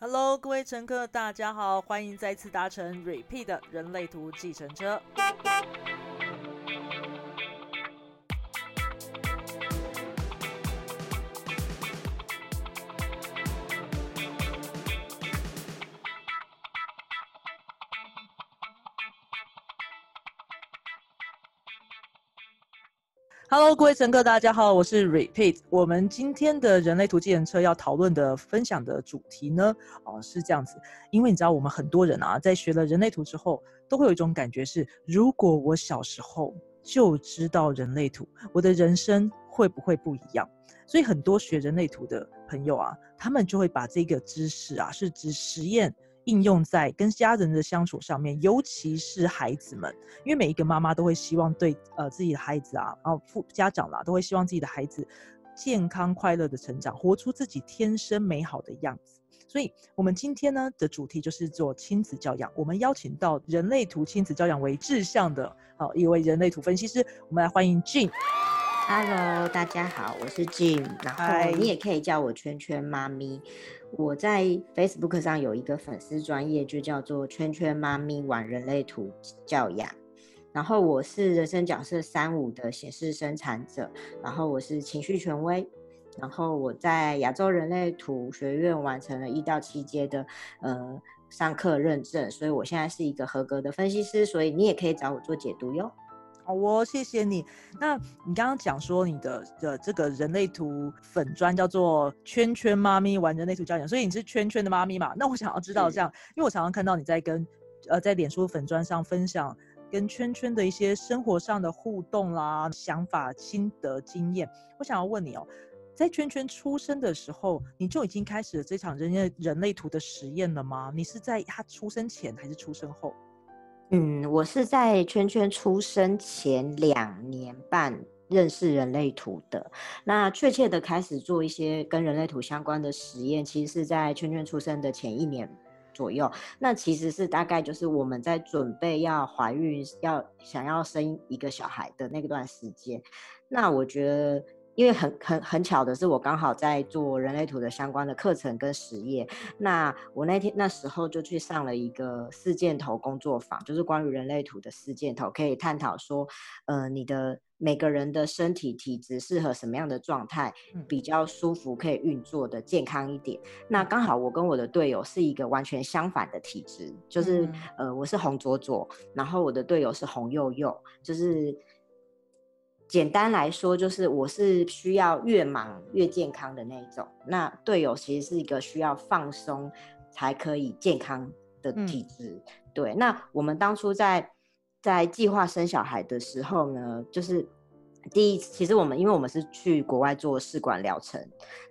Hello，各位乘客，大家好，欢迎再次搭乘 Repeat 人类图计程车。Hello，各位乘客，大家好，我是 Repeat。我们今天的人类图计程车要讨论的、分享的主题呢，哦，是这样子。因为你知道，我们很多人啊，在学了人类图之后，都会有一种感觉是：如果我小时候就知道人类图，我的人生会不会不一样？所以，很多学人类图的朋友啊，他们就会把这个知识啊，是指实验。应用在跟家人的相处上面，尤其是孩子们，因为每一个妈妈都会希望对呃自己的孩子啊，然后父家长啦，都会希望自己的孩子健康快乐的成长，活出自己天生美好的样子。所以，我们今天呢的主题就是做亲子教养。我们邀请到人类图亲子教养为志向的好一位人类图分析师，我们来欢迎晋。Hello，大家好，我是 Jim，然后你也可以叫我圈圈妈咪。我在 Facebook 上有一个粉丝专业，就叫做圈圈妈咪玩人类图教养。然后我是人生角色三五的显示生产者，然后我是情绪权威，然后我在亚洲人类图学院完成了一到七阶的呃上课认证，所以我现在是一个合格的分析师，所以你也可以找我做解读哟。好哦，谢谢你。那你刚刚讲说你的的这个人类图粉砖叫做圈圈妈咪玩人类图教养，所以你是圈圈的妈咪嘛？那我想要知道这样，因为我常常看到你在跟呃在脸书粉砖上分享跟圈圈的一些生活上的互动啦、想法、心得、经验。我想要问你哦，在圈圈出生的时候，你就已经开始了这场人类人类图的实验了吗？你是在他出生前还是出生后？嗯，我是在圈圈出生前两年半认识人类图的。那确切的开始做一些跟人类图相关的实验，其实是在圈圈出生的前一年左右。那其实是大概就是我们在准备要怀孕、要想要生一个小孩的那段时间。那我觉得。因为很很很巧的是，我刚好在做人类图的相关的课程跟实验。那我那天那时候就去上了一个四箭头工作坊，就是关于人类图的四箭头，可以探讨说，呃，你的每个人的身体体质适合什么样的状态，比较舒服，可以运作的健康一点。那刚好我跟我的队友是一个完全相反的体质，就是呃，我是红左左，然后我的队友是红右右，就是。简单来说，就是我是需要越忙越健康的那一种。那队友其实是一个需要放松才可以健康的体质。对，那我们当初在在计划生小孩的时候呢，就是第一，其实我们因为我们是去国外做试管疗程，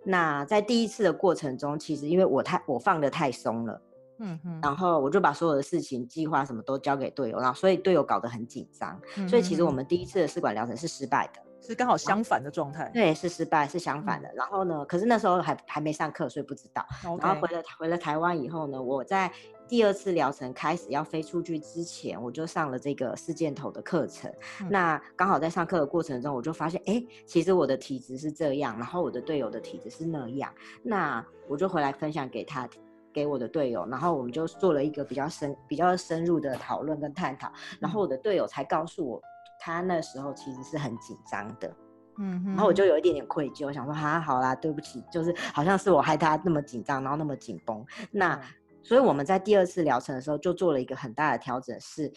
那在第一次的过程中，其实因为我太我放的太松了。嗯哼，然后我就把所有的事情、计划什么都交给队友，然后所以队友搞得很紧张，所以其实我们第一次的试管疗程是失败的，是刚好相反的状态。对，是失败，是相反的。然后呢，可是那时候还还没上课，所以不知道。然后回了回了台湾以后呢，我在第二次疗程开始要飞出去之前，我就上了这个四箭头的课程。那刚好在上课的过程中，我就发现，哎，其实我的体质是这样，然后我的队友的体质是那样。那我就回来分享给他。给我的队友，然后我们就做了一个比较深、比较深入的讨论跟探讨，然后我的队友才告诉我，他那时候其实是很紧张的，嗯，然后我就。有一点点愧疚，想说啊，好啦，对不起，就是好像是我害他那么紧张，然后那么紧绷。那所以我们在第二次疗程的时候就做了一个很大的调整，是，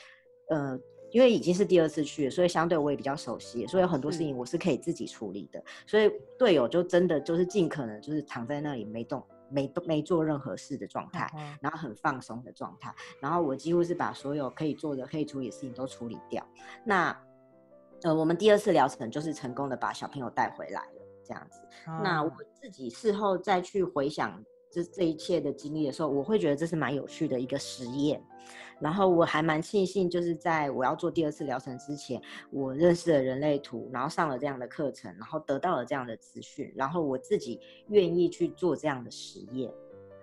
呃，因为已经是第二次去，所以相对我也比较熟悉，所以有很多事情我是可以自己处理的，所以队友就真的就是尽可能就是躺在那里没动。没没做任何事的状态，然后很放松的状态，然后我几乎是把所有可以做的、可以处理的事情都处理掉。那呃，我们第二次疗程就是成功的把小朋友带回来了，这样子。那我自己事后再去回想这这一切的经历的时候，我会觉得这是蛮有趣的一个实验。然后我还蛮庆幸，就是在我要做第二次疗程之前，我认识了人类图，然后上了这样的课程，然后得到了这样的资讯，然后我自己愿意去做这样的实验，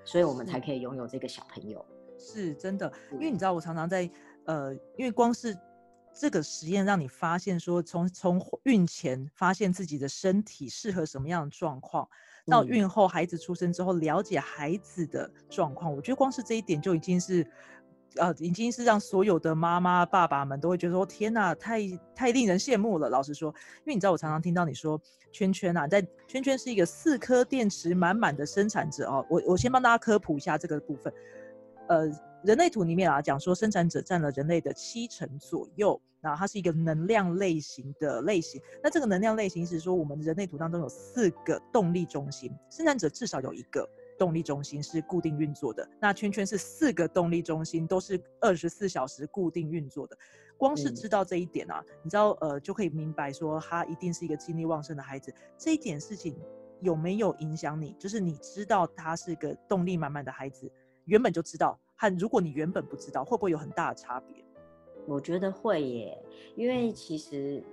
所以我们才可以拥有这个小朋友。是真的，因为你知道，我常常在呃，因为光是这个实验让你发现说，从从孕前发现自己的身体适合什么样的状况，到孕后孩子出生之后了解孩子的状况，我觉得光是这一点就已经是。呃，已经是让所有的妈妈、爸爸们都会觉得说：“天哪，太太令人羡慕了。”老实说，因为你知道，我常常听到你说“圈圈啊，在圈圈是一个四颗电池满满的生产者哦。我我先帮大家科普一下这个部分。呃，人类图里面啊，讲说生产者占了人类的七成左右，那它是一个能量类型的类型。那这个能量类型是说，我们人类图当中有四个动力中心，生产者至少有一个。动力中心是固定运作的，那圈圈是四个动力中心，都是二十四小时固定运作的。光是知道这一点啊，你知道呃，就可以明白说他一定是一个精力旺盛的孩子。这一点事情有没有影响你？就是你知道他是个动力满满的孩子，原本就知道，和如果你原本不知道，会不会有很大的差别？我觉得会耶，因为其实。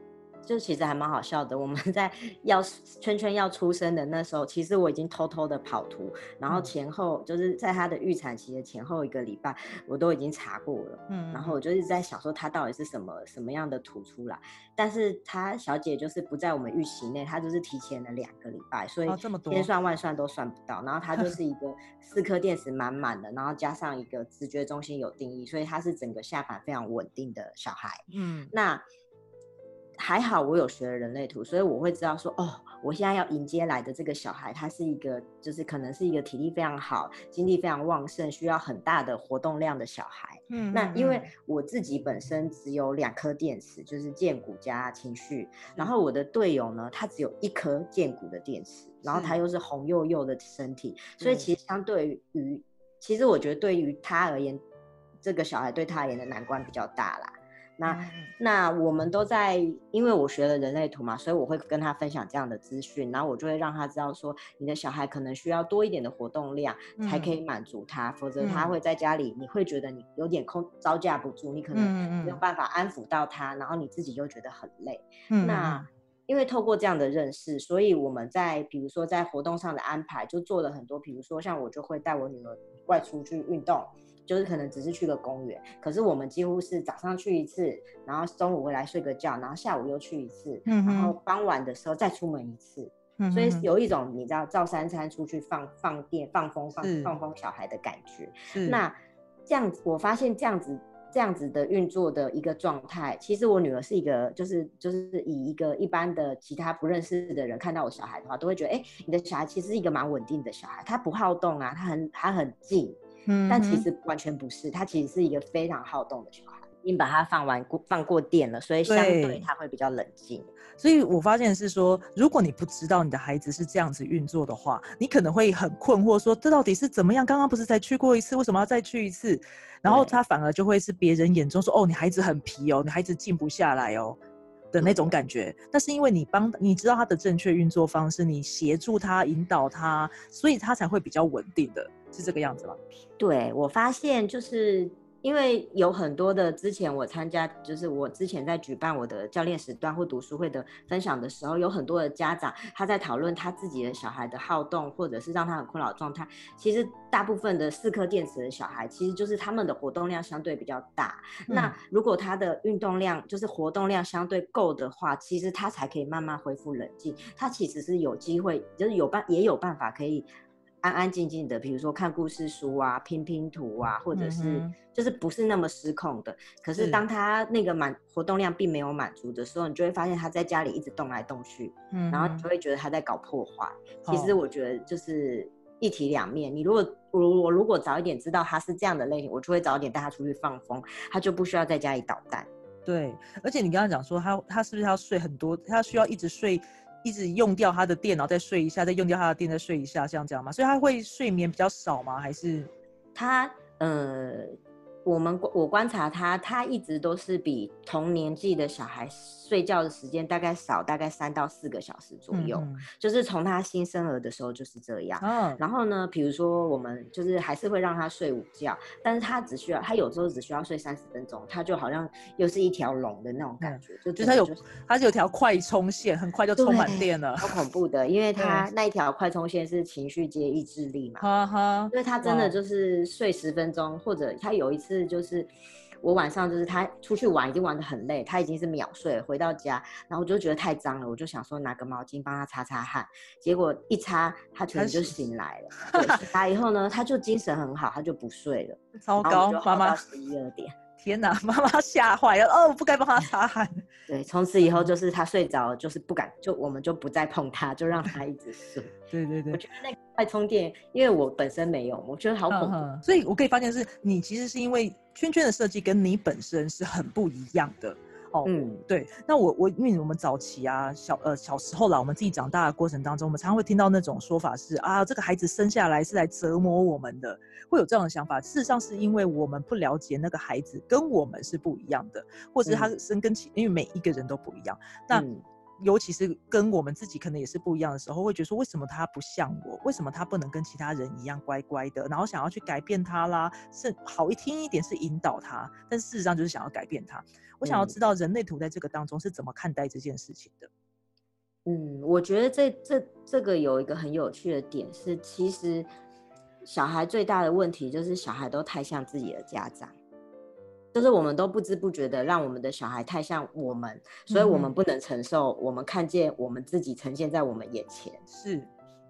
就其实还蛮好笑的。我们 在要圈圈要出生的那时候，其实我已经偷偷的跑图，然后前后就是在他的预产期的前后一个礼拜，我都已经查过了。嗯，然后我就一直在想说他到底是什么什么样的图出来。但是他小姐就是不在我们预期内，她就是提前了两个礼拜，所以千算万算都算不到。然后她就 是一个四颗电池满满的，然后加上一个直觉中心有定义，所以他是整个下盘非常稳定的小孩。嗯，那。还好我有学了人类图，所以我会知道说，哦，我现在要迎接来的这个小孩，他是一个，就是可能是一个体力非常好、精力非常旺盛、需要很大的活动量的小孩。嗯，那因为我自己本身只有两颗电池，就是剑骨加情绪，然后我的队友呢，他只有一颗剑骨的电池，然后他又是红幼幼的身体，所以其实相对于，其实我觉得对于他而言，这个小孩对他而言的难关比较大啦。那那我们都在，因为我学了人类图嘛，所以我会跟他分享这样的资讯，然后我就会让他知道说，你的小孩可能需要多一点的活动量，才可以满足他，否则他会在家里，你会觉得你有点空招架不住，你可能没有办法安抚到他，然后你自己又觉得很累。那因为透过这样的认识，所以我们在比如说在活动上的安排，就做了很多，比如说像我就会带我女儿外出去运动。就是可能只是去个公园，可是我们几乎是早上去一次，然后中午回来睡个觉，然后下午又去一次，然后傍晚的时候再出门一次，所以有一种你知道照三餐出去放放电放风放放风小孩的感觉。那这样子，我发现这样子这样子的运作的一个状态，其实我女儿是一个就是就是以一个一般的其他不认识的人看到我小孩的话，都会觉得哎，你的小孩其实是一个蛮稳定的小孩，他不好动啊，他很他很静。嗯，但其实完全不是，他其实是一个非常好动的小孩。你把他放完过放过电了，所以相对他会比较冷静。所以我发现是说，如果你不知道你的孩子是这样子运作的话，你可能会很困惑，说这到底是怎么样？刚刚不是才去过一次，为什么要再去一次？然后他反而就会是别人眼中说，哦，你孩子很皮哦，你孩子静不下来哦。的那种感觉，那是因为你帮你知道他的正确运作方式，你协助他引导他，所以他才会比较稳定的，是这个样子吗？对我发现就是。因为有很多的之前我参加，就是我之前在举办我的教练时段或读书会的分享的时候，有很多的家长他在讨论他自己的小孩的好动，或者是让他很困扰状态。其实大部分的四颗电池的小孩，其实就是他们的活动量相对比较大。那如果他的运动量就是活动量相对够的话，其实他才可以慢慢恢复冷静。他其实是有机会，就是有办也有办法可以。安安静静的，比如说看故事书啊、拼拼图啊，或者是就是不是那么失控的。可是当他那个满活动量并没有满足的时候，你就会发现他在家里一直动来动去，嗯，然后你就会觉得他在搞破坏。其实我觉得就是一体两面。你如果我我如果早一点知道他是这样的类型，我就会早一点带他出去放风，他就不需要在家里捣蛋。对，而且你刚刚讲说他他是不是要睡很多？他需要一直睡。一直用掉他的电脑，再睡一下，再用掉他的电，再睡一下，像这样吗？所以他会睡眠比较少吗？还是他呃？我们我观察他，他一直都是比同年纪的小孩睡觉的时间大概少大概三到四个小时左右，就是从他新生儿的时候就是这样。嗯，然后呢，比如说我们就是还是会让他睡午觉，但是他只需要他有时候只需要睡三十分钟，他就好像又是一条龙的那种感觉，就就他有他是有条快充线，很快就充满电了，好恐怖的，因为 他那一条快充线是情绪接意志力嘛，哈哈，因为他真的就是睡十分钟，或者他有一次。是，就是我晚上就是他出去玩已经玩得很累，他已经是秒睡了，回到家，然后我就觉得太脏了，我就想说拿个毛巾帮他擦擦汗，结果一擦他可能就醒来了，醒来以后呢，他就精神很好，他就不睡了，糟糕，妈妈十一二点。天哪，妈妈吓坏了哦！不该帮他擦汗。对，从此以后就是他睡着，就是不敢，就我们就不再碰他，就让他一直睡。对对对，我觉得那快充电，因为我本身没有，我觉得好恐怖。所以我可以发现是你其实是因为圈圈的设计跟你本身是很不一样的。哦，嗯，对，那我我因为我们早期啊，小呃小时候啦，我们自己长大的过程当中，我们常常会听到那种说法是啊，这个孩子生下来是来折磨我们的，会有这样的想法。事实上是因为我们不了解那个孩子跟我们是不一样的，或者他生跟其，因为每一个人都不一样。那尤其是跟我们自己可能也是不一样的时候，会觉得说为什么他不像我？为什么他不能跟其他人一样乖乖的？然后想要去改变他啦，是好一听一点是引导他，但事实上就是想要改变他。我想要知道人类图在这个当中是怎么看待这件事情的。嗯，我觉得这这这个有一个很有趣的点是，其实小孩最大的问题就是小孩都太像自己的家长。就是我们都不知不觉的让我们的小孩太像我们，所以我们不能承受我们看见我们自己呈现在我们眼前。是，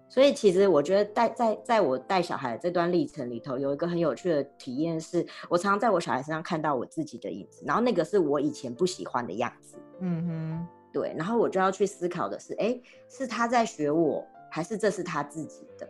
所以其实我觉得带在在我带小孩这段历程里头，有一个很有趣的体验，是我常常在我小孩身上看到我自己的影子，然后那个是我以前不喜欢的样子。嗯哼，对，然后我就要去思考的是，哎，是他在学我，还是这是他自己的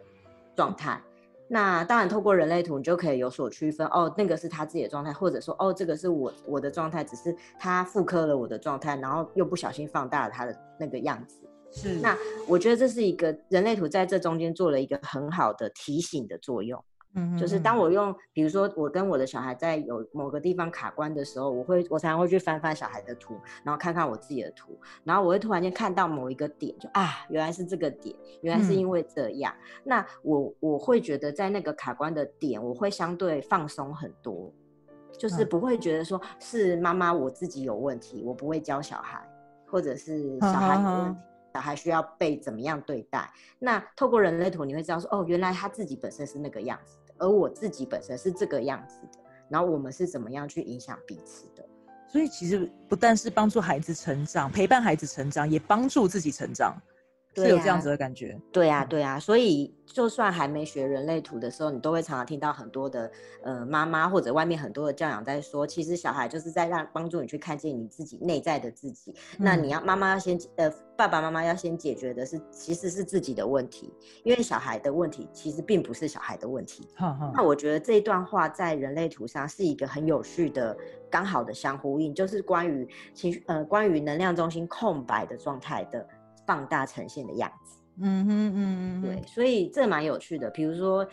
状态？那当然，透过人类图，你就可以有所区分。哦，那个是他自己的状态，或者说，哦，这个是我我的状态，只是他复刻了我的状态，然后又不小心放大了他的那个样子。是。那我觉得这是一个人类图在这中间做了一个很好的提醒的作用。嗯，就是当我用，比如说我跟我的小孩在有某个地方卡关的时候，我会我常常会去翻翻小孩的图，然后看看我自己的图，然后我会突然间看到某一个点，就啊，原来是这个点，原来是因为这样。那我我会觉得在那个卡关的点，我会相对放松很多，就是不会觉得说是妈妈我自己有问题，我不会教小孩，或者是小孩有问题，小孩需要被怎么样对待。那透过人类图，你会知道说，哦，原来他自己本身是那个样子。而我自己本身是这个样子的，然后我们是怎么样去影响彼此的？所以其实不但是帮助孩子成长，陪伴孩子成长，也帮助自己成长。是有这样子的感觉，对呀，对呀，所以就算还没学人类图的时候，你都会常常听到很多的呃妈妈或者外面很多的教养在说，其实小孩就是在让帮助你去看见你自己内在的自己。那你要妈妈要先呃爸爸妈妈要先解决的是其实是自己的问题，因为小孩的问题其实并不是小孩的问题。那我觉得这一段话在人类图上是一个很有序的刚好的相呼应，就是关于情绪呃关于能量中心空白的状态的。放大呈现的样子，嗯哼嗯嗯，对，所以这蛮有趣的。比如说，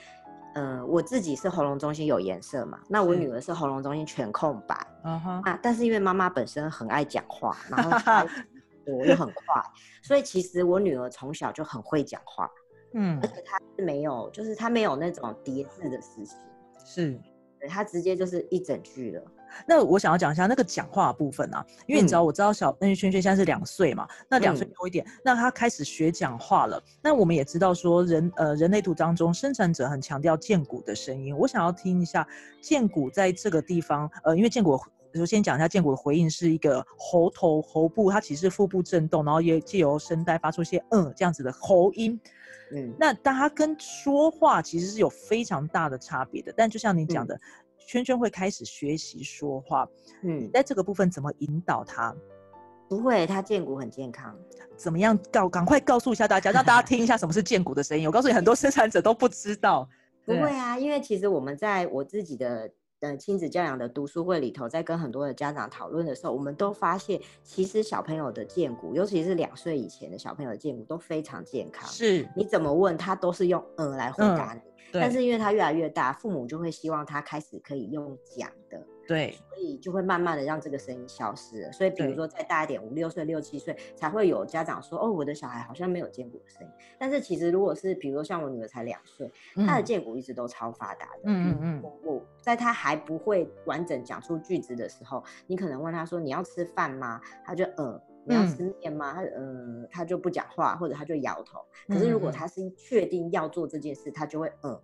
呃，我自己是喉咙中心有颜色嘛，那我女儿是喉咙中心全空白，嗯哼啊，但是因为妈妈本身很爱讲话，然后 我又很快，所以其实我女儿从小就很会讲话，嗯，而且她是没有，就是她没有那种叠字的事情，是，对，她直接就是一整句了。那我想要讲一下那个讲话部分啊，因为你知道，我知道小那圈圈现在是两岁嘛，那两岁多一点，那他开始学讲话了。那我们也知道说，人呃人类图当中，生产者很强调剑骨的声音。我想要听一下剑骨在这个地方，呃，因为剑骨首先讲一下剑骨的回应是一个喉头喉部，它其实腹部震动，然后也借由声带发出一些嗯这样子的喉音。嗯，那但它跟说话其实是有非常大的差别的。但就像你讲的。圈圈会开始学习说话，嗯，在这个部分怎么引导他？不会，他剑骨很健康。怎么样告？赶快告诉一下大家，让大家听一下什么是剑骨的声音。我告诉你，很多生产者都不知道。不会啊，因为其实我们在我自己的呃亲子教养的读书会里头，在跟很多的家长讨论的时候，我们都发现，其实小朋友的健骨，尤其是两岁以前的小朋友的健骨都非常健康。是，你怎么问他都是用嗯来回答你。但是因为他越来越大，父母就会希望他开始可以用讲的，对，所以就会慢慢的让这个声音消失了。所以比如说再大一点，五六岁、六七岁，才会有家长说：“哦，我的小孩好像没有见骨的声音。”但是其实如果是比如说像我女儿才两岁，她的健骨一直都超发达的。嗯嗯嗯。我我在她还不会完整讲出句子的时候，你可能问她说：“你要吃饭吗？”她就嗯。你要吃面吗？他嗯，他就不讲话，或者他就摇头。可是如果他是确定要做这件事，他就会嗯。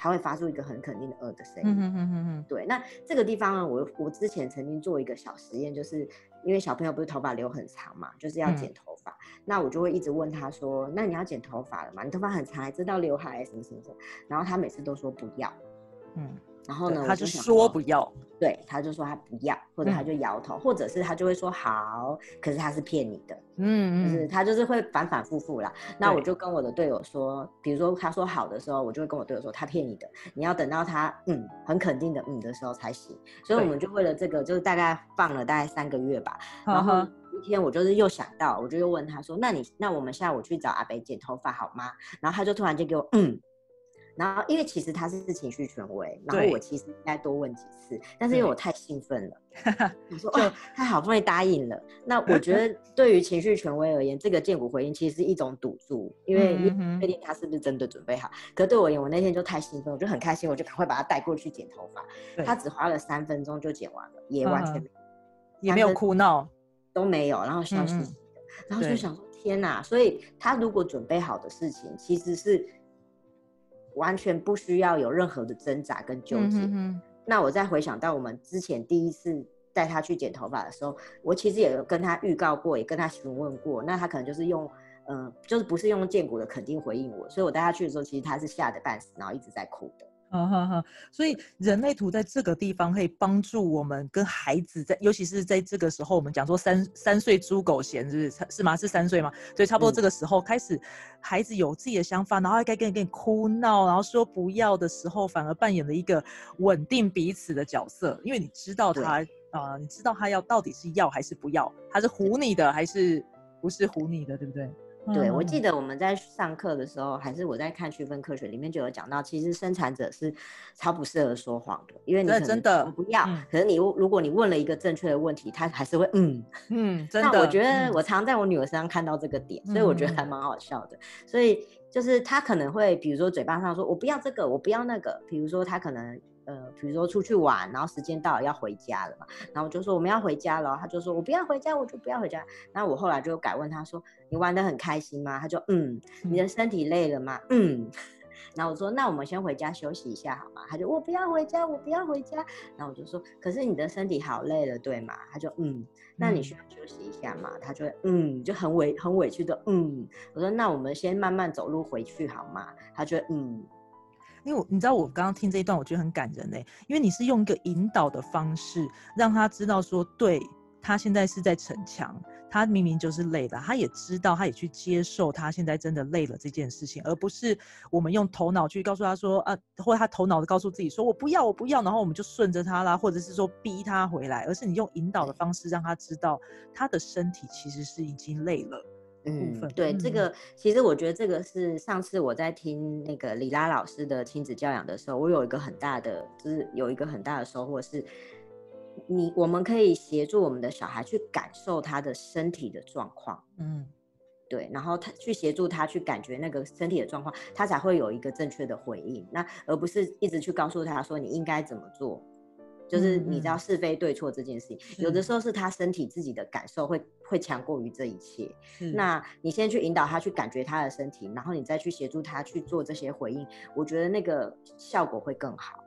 他会发出一个很肯定的呃的声音。嗯嗯嗯嗯对，那这个地方呢，我我之前曾经做一个小实验，就是因为小朋友不是头发留很长嘛，就是要剪嗯头发，那我就会一直问他说，那你要剪头发了吗？你头发很长，还知道刘海什么什么什么，然后他每次都说不要，嗯，然后呢，他就说不要，对，他就说他不要，或者他嗯就摇头，或者是他就会说好，可是他是骗你的，嗯就是嗯，他就是会反反复复啦。那我就跟我的队友说，比如说他说好的时候，我就会跟我队友说他骗你的，你要等到他嗯很肯定的嗯的时候才行。所以我们就为了这个，就是大概放了大概三个月吧。然后一天我就是又想到，我就又问他说，那你那我们下午去找阿北剪头发好吗？然后他就突然间给我嗯。然后，因为其实他是情绪权威，然后我其实应该多问几次，但是因为我太兴奋了，我说哦，他好不容易答应了。那我觉得 对于情绪权威而言，这个建骨回应其实是一种赌注，因为你不确定他是不是真的准备好。可对我而言，我那天就太兴奋，我就很开心，我就赶快把他带过去剪头发。他只花了三分钟就剪完了，也完全嗯没也没有哭闹，都没有，然后消息嗯嗯息的，然后就想说天哪！所以他如果准备好的事情，其实是完全不需要有任何的挣扎跟纠结。嗯哼那我再回想到我们之前第一次带他去剪头发的时候，我其实也有跟他预告过，也跟他询问过。那他可能就是用，嗯、就是不是用建国的肯定回应我，所以我带他去的时候，其实他是吓得半死，然后一直在哭的。哈哈哈，所以人类图在这个地方可以帮助我们跟孩子在，尤其是在这个时候，我们讲说三三岁猪狗嫌，是是？吗？是三岁吗？所以差不多嗯这个时候开始，孩子有自己的想法，然后还该跟你跟你哭闹，然后说不要的时候，反而扮演了一个稳定彼此的角色，因为你知道他啊、你知道他要到底是要还是不要，他是唬你的还是不是唬你的，对不对？对，我记得，我们在上课的时候，还是我在看区分科学里面就有讲到，其实生产者是超不适合说谎的，因为你真的我不要，嗯可是你如果你问了一个正确的问题，他还是会嗯。嗯，真的，那我觉得嗯我常在我女儿身上看到这个点，所以我觉得嗯还蛮好笑的。所以就是她可能会，比如说嘴巴上说我不要这个，我不要那个，比如说她可能。呃，比如说出去玩，然后时间到了要回家了嘛，然后我就说我们要回家了，他就说我不要回家，我就不要回家。那我后来就改问他说你玩的很开心吗？他就嗯，你的身体累了吗？嗯。然后我说那我们先回家休息一下好吗？他就我不要回家，我不要回家。然后我就说可是你的身体好累了对吗？他就嗯。那你需要休息一下嘛？他就会嗯，就很委很委屈的嗯。我说那我们先慢慢走路回去好吗？他就嗯，因为我你知道我刚刚听这一段，我觉得很感人呢，因为你是用一个引导的方式，让他知道说，对他现在是在逞强，他明明就是累了，他也知道，他也去接受他现在真的累了这件事情，而不是我们用头脑去告诉他说啊，或者他头脑的告诉自己说我不要，我不要，然后我们就顺着他啦，或者是说逼他回来，而是你用引导的方式让他知道他的身体其实是已经累了。分，嗯对，这嗯。个其实我觉得这个是上次我在听那个李拉老师的亲子教养的时候，我有一个很大的，就是有一个很大的收获是，你我们可以协助我们的小孩去感受他的身体的状况，嗯，对，然后他去协助他去感觉那个身体的状况，他才会有一个正确的回应，那而不是一直去告诉他说你应该怎么做。就是你知道嗯嗯是非对错这件事情，有的是时候是他身体自己的感受会会强过于这一切。那你先去引导他去感觉他的身体，然后你再去协助他去做这些回应，我觉得那个效果会更好。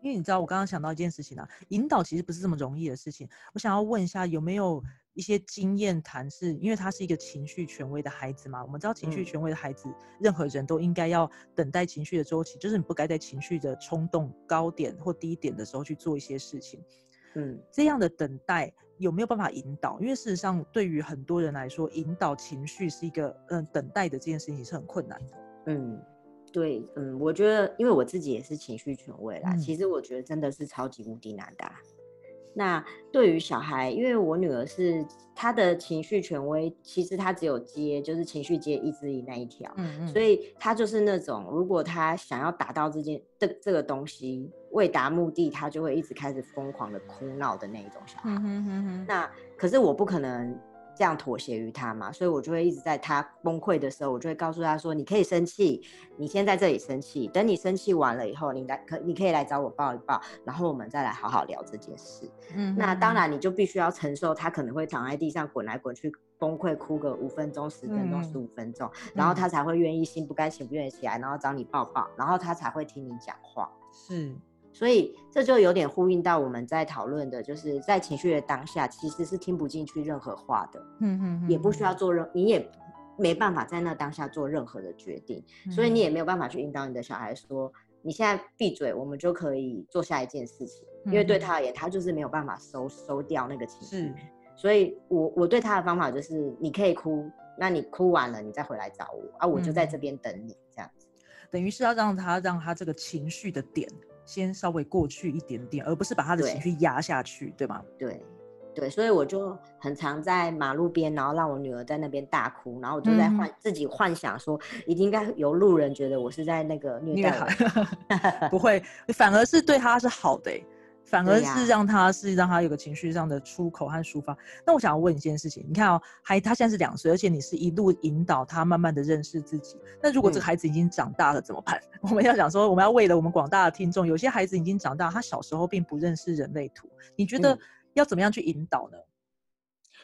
因为你知道，我刚刚想到一件事情啊，引导其实不是这么容易的事情。我想要问一下，有没有一些经验谈是？因为他是一个情绪权威的孩子嘛，我们知道情绪嗯权威的孩子，任何人都应该要等待情绪的周期，就是你不该在情绪的冲动高点或低点的时候去做一些事情。嗯，这样的等待有没有办法引导？因为事实上，对于很多人来说，引导情绪是一个嗯等待的这件事情是很困难的。嗯，对，嗯，我觉得，因为我自己也是情绪权威啦，嗯其实我觉得真的是超级无敌难的啊。那对于小孩，因为我女儿是她的情绪权威，其实她只有接就是情绪接意志力那一条，嗯嗯所以她就是那种如果她想要达到这件这这个东西未达目的，她就会一直开始疯狂的哭闹的那一种小孩。嗯哼哼哼，那可是我不可能这样妥协于他嘛，所以我就会一直在他崩溃的时候，我就会告诉他说：“你可以生气，你先在这里生气，等你生气完了以后，你来可你可以来找我抱一抱，然后我们再来好好聊这件事。嗯那当然你就必须要承受他可能会躺在地上滚来滚去，崩溃哭个五分钟、十分钟、十五分钟，然后他才会愿意心不甘情不愿起来，然后找你抱抱，然后他才会听你讲话。是，所以这就有点呼应到我们在讨论的，就是在情绪的当下，其实是听不进去任何话的。嗯嗯，也不需要做任，你也没办法在那当下做任何的决定，所以你也没有办法去引导你的小孩说。你现在闭嘴，我们就可以做下一件事情。因为对他而言，他就是没有办法收收掉那个情绪。所以我我对他的方法就是，你可以哭，那你哭完了，你再回来找我啊，我就在这边等你，这样子。等于是要让他让他这个情绪的点先稍微过去一点点，而不是把他的情绪压下去，对吗？对。对，所以我就很常在马路边，然后让我女儿在那边大哭，然后我就在幻自己幻想说，一定应该有路人觉得我是在那个虐待孩，不会，反而是对他是好的，反而是让他是让他有个情绪上的出口和抒发。那我想要问一件事情，你看哦，孩他现在是两岁，而且你是一路引导他慢慢的认识自己。那如果这个孩子已经长大了怎么办？我们要讲说，我们要为了我们广大的听众，有些孩子已经长大，他小时候并不认识人类图，你觉得？要怎么样去引导呢？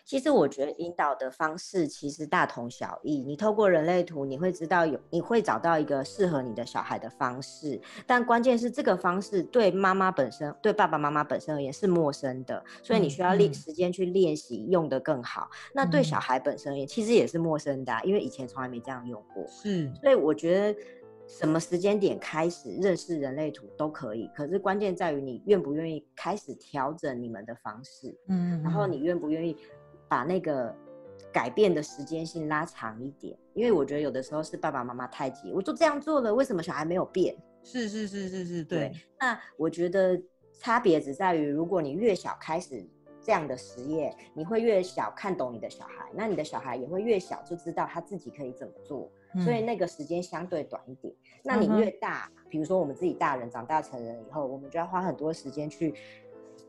其实我觉得引导的方式其实大同小异。你透过人类图，你会知道有，你会找到一个适合你的小孩的方式。但关键是这个方式对妈妈本身、对爸爸妈妈本身而言是陌生的，所以你需要练时间去练习用的更好。那对小孩本身而言，其实也是陌生的，因为以前从来没这样用过。是，所以我觉得。什么时间点开始认识人类图都可以，可是关键在于你愿不愿意开始调整你们的方式，嗯，然后你愿不愿意把那个改变的时间性拉长一点？因为我觉得有的时候是爸爸妈妈太急，我就这样做了，为什么小孩没有变？是是是是是，对。那我觉得差别只在于，如果你越小开始这样的实验，你会越小看懂你的小孩，那你的小孩也会越小就知道他自己可以怎么做。所以那个时间相对短一点。那你越大，比如说我们自己大人长大成人以后，我们就要花很多时间去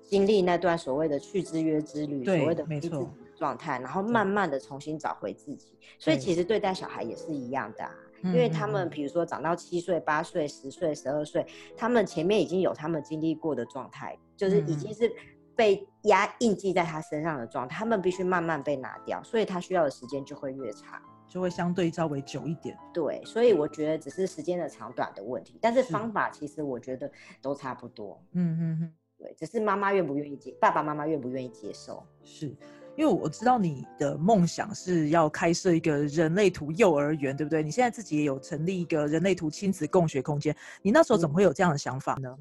经历那段所谓的去之约之旅，所谓的没错状态，然后慢慢的重新找回自己。所以其实对待小孩也是一样的啊，因为他们比如说长到七岁、八岁、十岁、十二岁，他们前面已经有他们经历过的状态，就是已经是被压印记在他身上的状态，他们必须慢慢被拿掉，所以他需要的时间就会越长。就会相对稍微久一点，对，所以我觉得只是时间的长短的问题，但是。方法其实我觉得都差不多，嗯嗯嗯，对，只是妈妈愿不愿意接，爸爸妈妈愿不愿意接受，是因为我知道你的梦想是要开设一个人类图幼儿园，对不对？你现在自己也有成立一个人类图亲子共学空间，你那时候怎么会有这样的想法呢？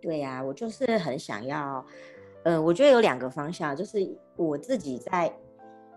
对呀，我就是很想要，呃，我觉得有两个方向，就是我自己在。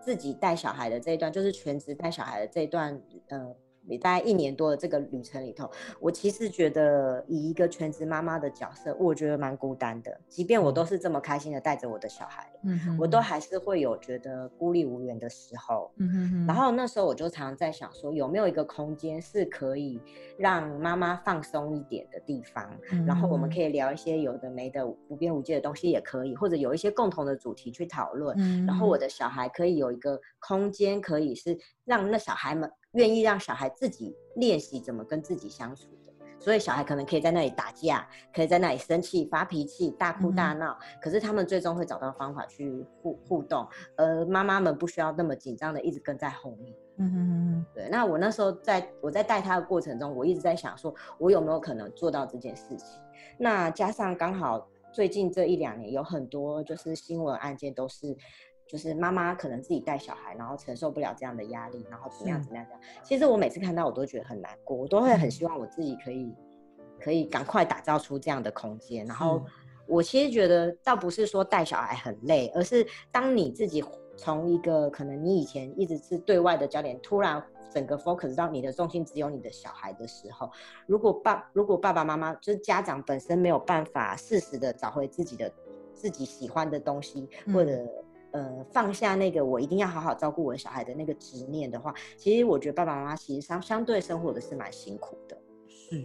自己带小孩的这一段，就是全职带小孩的这一段，呃。你大概一年多的这个旅程里头，我其实觉得以一个全职妈妈的角色，我觉得蛮孤单的。即便我都是这么开心的带着我的小孩，嗯，我都还是会有觉得孤立无援的时候。嗯哼然后那时候我就常常在想说，有没有一个空间是可以让妈妈放松一点的地方，然后我们可以聊一些有的没的无边无际的东西也可以，或者有一些共同的主题去讨论。嗯。然后我的小孩可以有一个空间，可以是让那小孩们。愿意让小孩自己练习怎么跟自己相处的，所以小孩可能可以在那里打架，可以在那里生气、发脾气、大哭大闹，可是他们最终会找到方法去互互动，而妈妈们不需要那么紧张的一直跟在后面。嗯对。那我那时候在我在带他的过程中，我一直在想，说我有没有可能做到这件事情？那加上刚好最近这一两年有很多就是新闻案件都是。就是妈妈可能自己带小孩，然后承受不了这样的压力，然后怎么样怎么样这样。其实我每次看到我都觉得很难过，我都会很希望我自己可以可以赶快打造出这样的空间。然后我其实觉得倒不是说带小孩很累，而是当你自己从一个可能你以前一直是对外的焦点，突然整个 focus 到你的重心只有你的小孩的时候，如果爸如果爸爸妈妈就是家长本身没有办法适时的找回自己的自己喜欢的东西，或者呃，放下那个我一定要好好照顾我的小孩的那个执念的话，其实我觉得爸爸妈妈其实相相对生活的是蛮辛苦的。是，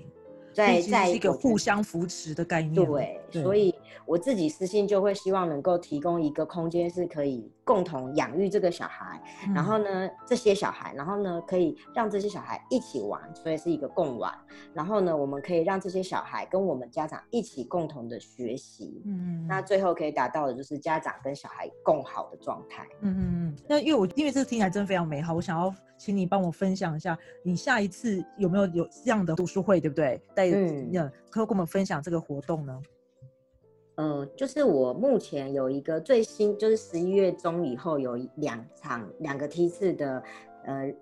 在在一个互相扶持的概念。对，所以我自己私信就会希望能够提供一个空间，是可以共同养育这个小孩，然后呢，这些小孩，然后呢，可以让这些小孩一起玩，所以是一个共玩。然后呢，我们可以让这些小孩跟我们家长一起共同的学习。嗯嗯。那最后可以达到的就是家长跟小孩共好的状态。嗯嗯嗯。那因为我因为这个听起来真的非常美好，我想要请你帮我分享一下，你下一次有没有有这样的读书会，对不对？带嗯，可以跟我们分享这个活动呢？呃，就是我目前有一个最新，就是十一月中以后有两场两个梯次的呃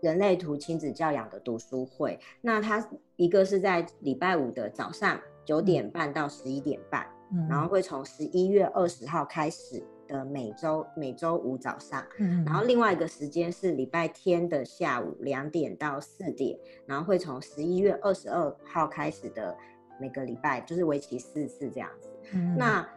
人类图亲子教养的读书会。那它一个是在礼拜五的早上九点半到十一点半，然后会从十一月二十号开始的每周每周五早上，然后另外一个时间是礼拜天的下午两点到四点，然后会从十一月二十二号开始的。每个礼拜就是为期四次这样子。那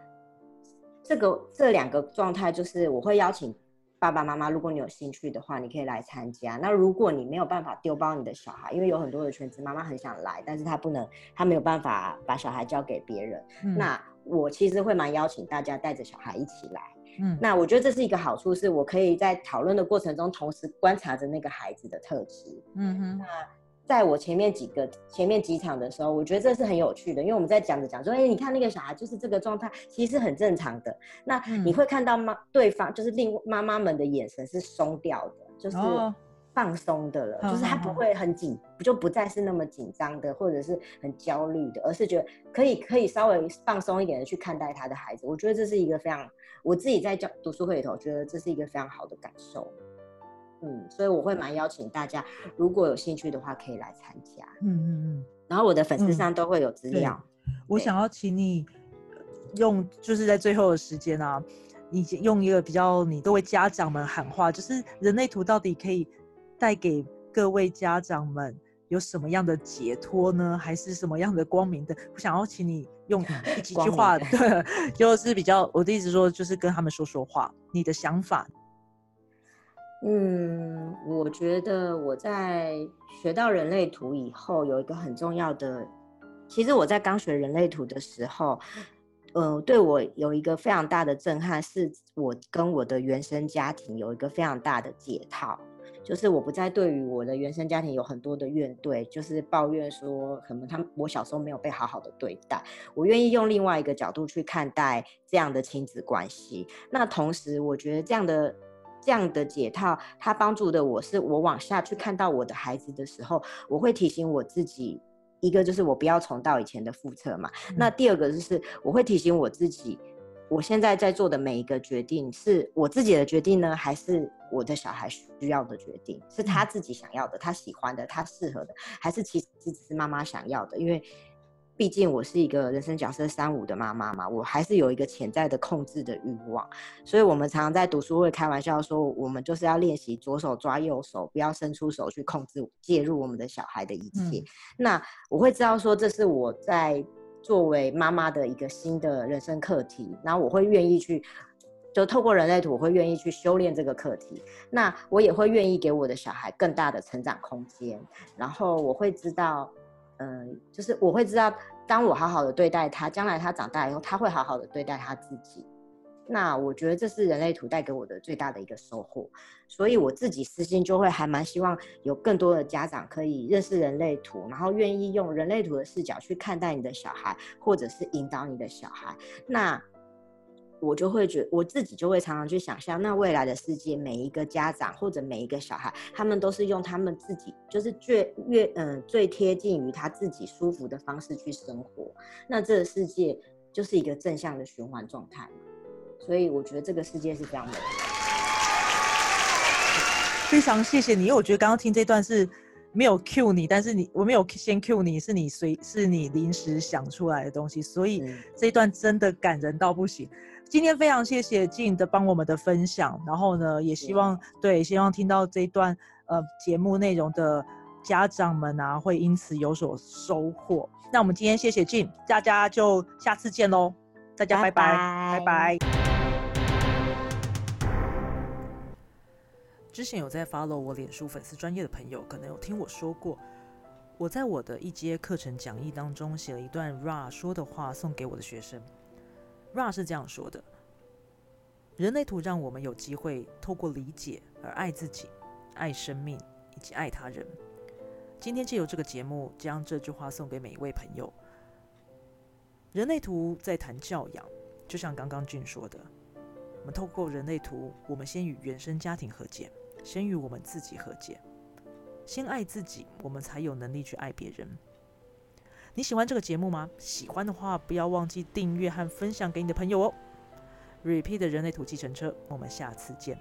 这个这两个状态就是我会邀请爸爸妈妈，如果你有兴趣的话，你可以来参加。那如果你没有办法丢包你的小孩，因为有很多的全职妈妈很想来，但是他不能，他没有办法把小孩交给别人。那我其实会蛮邀请大家带着小孩一起来。嗯，那我觉得这是一个好处，是我可以在讨论的过程中同时观察着那个孩子的特质。嗯哼，那。在我前面几个前面几场的时候，我觉得这是很有趣的，因为我们在讲着讲说，哎，你看那个小孩就是这个状态，其实很正常的。那你会看到妈对方就是另妈妈们的眼神是松掉的，就是放松的了，就是他不会很紧，就不再是那么紧张的，或者是很焦虑的，而是觉得可以可以稍微放松一点的去看待他的孩子。我觉得这是一个非常我自己在教读书会里头，觉得这是一个非常好的感受。嗯，所以我会蛮邀请大家，如果有兴趣的话，可以来参加。嗯嗯嗯。然后我的粉丝上都会有资料。我想要请你用，就是在最后的时间啊，你用一个比较，你都为家长们喊话，就是人类图到底可以带给各位家长们有什么样的解脱呢？还是什么样的光明的？我想要请你用几句 话，对，就是比较我的意思说，就是跟他们说说话，你的想法。嗯，我觉得我在学到人类图以后，有一个很重要的，其实我在刚学人类图的时候，呃，对我有一个非常大的震撼，是我跟我的原生家庭有一个非常大的解套，就是我不再对于我的原生家庭有很多的怨怼，就是抱怨说可能他们我小时候没有被好好的对待，我愿意用另外一个角度去看待这样的亲子关系。那同时，我觉得这样的。这样的解套，它帮助的我是，我往下去看到我的孩子的时候，我会提醒我自己，一个就是我不要重蹈以前的覆辙嘛。那第二个就是我会提醒我自己，我现在在做的每一个决定，是我自己的决定呢，还是我的小孩需要的决定？是他自己想要的，他喜欢的，他适合的，还是其实只是妈妈想要的？因为。毕竟我是一个人生角色三五的妈妈嘛，我还是有一个潜在的控制的欲望，所以我们常常在读书会开玩笑说，我们就是要练习左手抓右手，不要伸出手去控制介入我们的小孩的一切。那我会知道说，这是我在作为妈妈的一个新的人生课题，然后我会愿意去，就透过人类图，我会愿意去修炼这个课题。那我也会愿意给我的小孩更大的成长空间，然后我会知道。嗯，就是我会知道，当我好好的对待他，将来他长大以后，他会好好的对待他自己。那我觉得这是人类图带给我的最大的一个收获。所以我自己私心就会还蛮希望有更多的家长可以认识人类图，然后愿意用人类图的视角去看待你的小孩，或者是引导你的小孩。那。我就会觉，我自己就会常常去想象，那未来的世界，每一个家长或者每一个小孩，他们都是用他们自己，就是最越嗯最贴近于他自己舒服的方式去生活，那这个世界就是一个正向的循环状态所以我觉得这个世界是这样的。非常谢谢你，因为我觉得刚刚听这段是没有 Q 你，但是你我没有先 Q 你，是你随是你临时想出来的东西，所以这一段真的感人到不行。今天非常谢谢静的帮我们的分享，然后呢，也希望对希望听到这一段呃节目内容的家长们啊，会因此有所收获。那我们今天谢谢静，大家就下次见喽，大家拜拜拜拜。之前有在 follow 我脸书粉丝专业的朋友，可能有听我说过，我在我的一阶课程讲义当中写了一段 Ra 说的话送给我的学生。Ra 是这样说的：人类图让我们有机会透过理解而爱自己、爱生命以及爱他人。今天借由这个节目，将这句话送给每一位朋友。人类图在谈教养，就像刚刚俊说的，我们透过人类图，我们先与原生家庭和解，先与我们自己和解，先爱自己，我们才有能力去爱别人。你喜欢这个节目吗？喜欢的话，不要忘记订阅和分享给你的朋友哦。Repeat 人类土计程车，我们下次见。